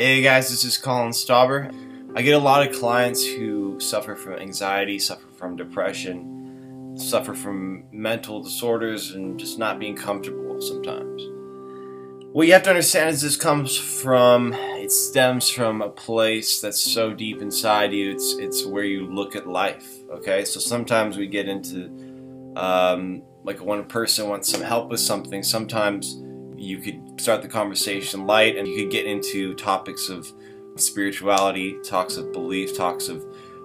Hey guys, this is Colin Stauber. I get a lot of clients who suffer from anxiety, suffer from depression, suffer from mental disorders, and just not being comfortable sometimes. What you have to understand is this comes from, it stems from a place that's so deep inside you, it's, it's where you look at life, okay? So sometimes we get into, um, like when a person wants some help with something, sometimes you could start the conversation light and you could get into topics of spirituality, talks of belief, talks of,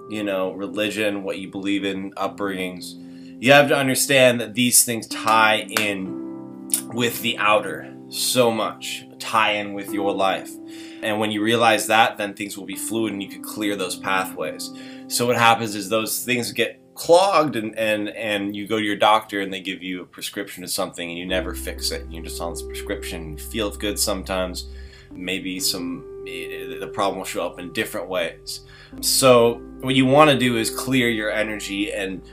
you know, religion, what you believe in, upbringings. You have to understand that these things tie in with the outer so much, tie in with your life. And when you realize that, then things will be fluid and you can clear those pathways. So what happens is those things get clogged and, and, and you go to your doctor and they give you a prescription of something and you never fix it. You're just on this prescription. You feel good sometimes. Maybe some the problem will show up in different ways. So what you want to do is clear your energy and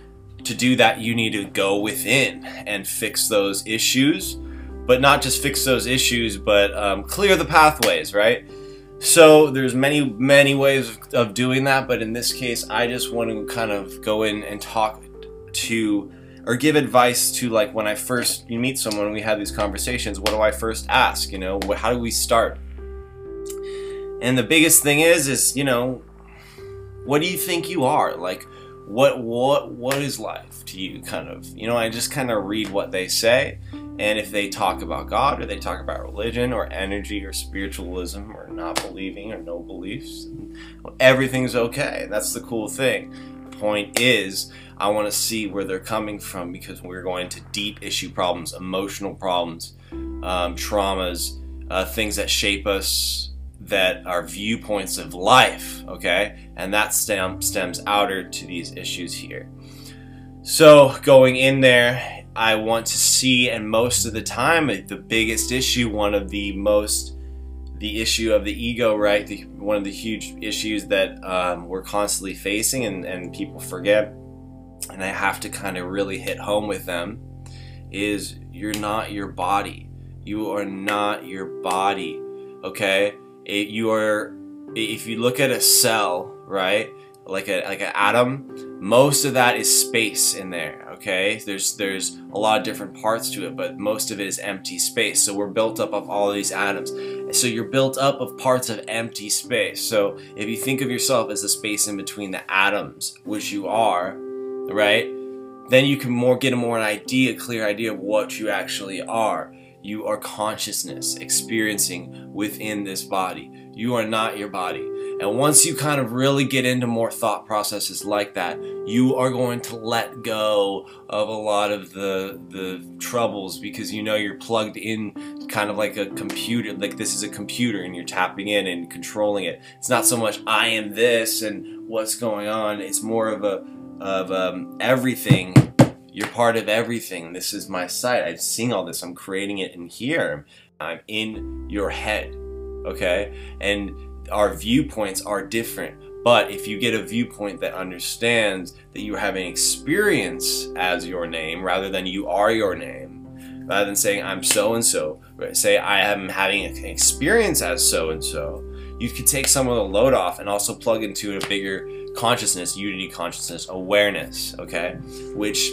to do that you need to go within and fix those issues but not just fix those issues but um, clear the pathways right so there's many, many ways of, doing that, but in this case, I just want to kind of go in and talk to or give advice to like when I first you meet someone, we have these conversations. What do I first ask? You know, how do we start? And the biggest thing is, is you know, what do you think you are? Like, what what what is life to you? Kind of, you know, I just kind of read what they say, and if they talk about God or they talk about religion or energy or spiritualism or not believing or no beliefs, everything's okay. That's the cool thing. Point is, I want to see where they're coming from because we're going to deep issue problems, emotional problems, um, traumas, uh, things that shape us, that are viewpoints of life, okay? And that stem, stems outer to these issues here. So going in there I want to see, and most of the time, the biggest issue, one of the most, the issue of the ego, right? The, one of the huge issues that um, we're constantly facing and, and people forget, and I have to kind of really hit home with them, is you're not your body. You are not your body, okay? It, you are, if you look at a cell, right? like a like an atom most of that is space in there okay? There's there's a lot of different parts to it but most of it is empty space. So we're built up of all of these atoms. So you're built up of parts of empty space. So if you think of yourself as the space in between the atoms which you are right then you can more get a more an idea clear idea of what you actually are you are consciousness experiencing within this body you are not your body and once you kind of really get into more thought processes like that, you are going to let go of a lot of the the troubles because you know you're plugged in kind of like a computer, like this is a computer and you're tapping in and controlling it. It's not so much I am this and what's going on. It's more of a of um, everything. You're part of everything. This is my site. I'm seeing all this. I'm creating it in here. I'm in your head. Okay? And our viewpoints are different. But if you get a viewpoint that understands that you have an experience as your name rather than you are your name, rather than saying I'm so and so, say I am having an experience as so and so, you could take some of the load off and also plug into a bigger consciousness, unity consciousness, awareness, okay? Which,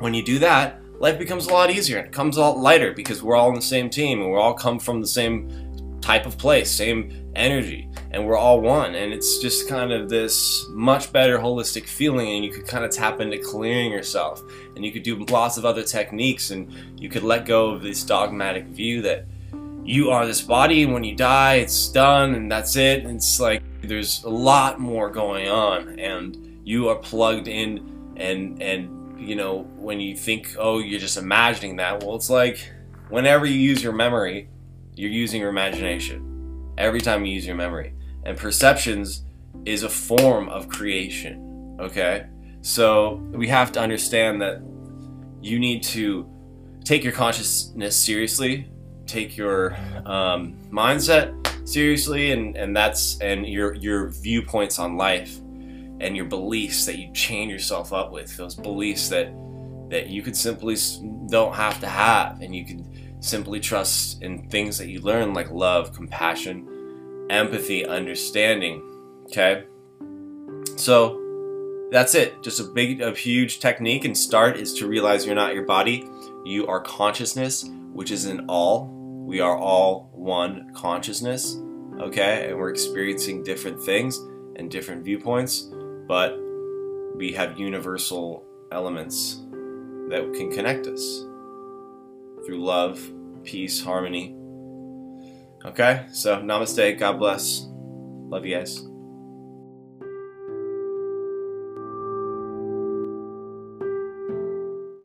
when you do that, life becomes a lot easier. and It comes a lot lighter because we're all on the same team and we all come from the same type of place, same energy, and we're all one. And it's just kind of this much better holistic feeling, and you could kind of tap into clearing yourself. And you could do lots of other techniques, and you could let go of this dogmatic view that you are this body, and when you die, it's done, and that's it. And it's like there's a lot more going on, and you are plugged in, and and you know when you think, oh, you're just imagining that. Well, it's like whenever you use your memory you're using your imagination every time you use your memory. And perceptions is a form of creation, okay? So we have to understand that you need to take your consciousness seriously, take your um, mindset seriously, and, and that's and your your viewpoints on life and your beliefs that you chain yourself up with, those beliefs that that you could simply don't have to have, and you could simply trust in things that you learn like love, compassion, empathy, understanding. Okay? So that's it. Just a big, a huge technique and start is to realize you're not your body. You are consciousness, which is in all. We are all one consciousness. Okay? And we're experiencing different things and different viewpoints, but we have universal elements that can connect us through love, peace, harmony. Okay? So, namaste. God bless. Love you guys.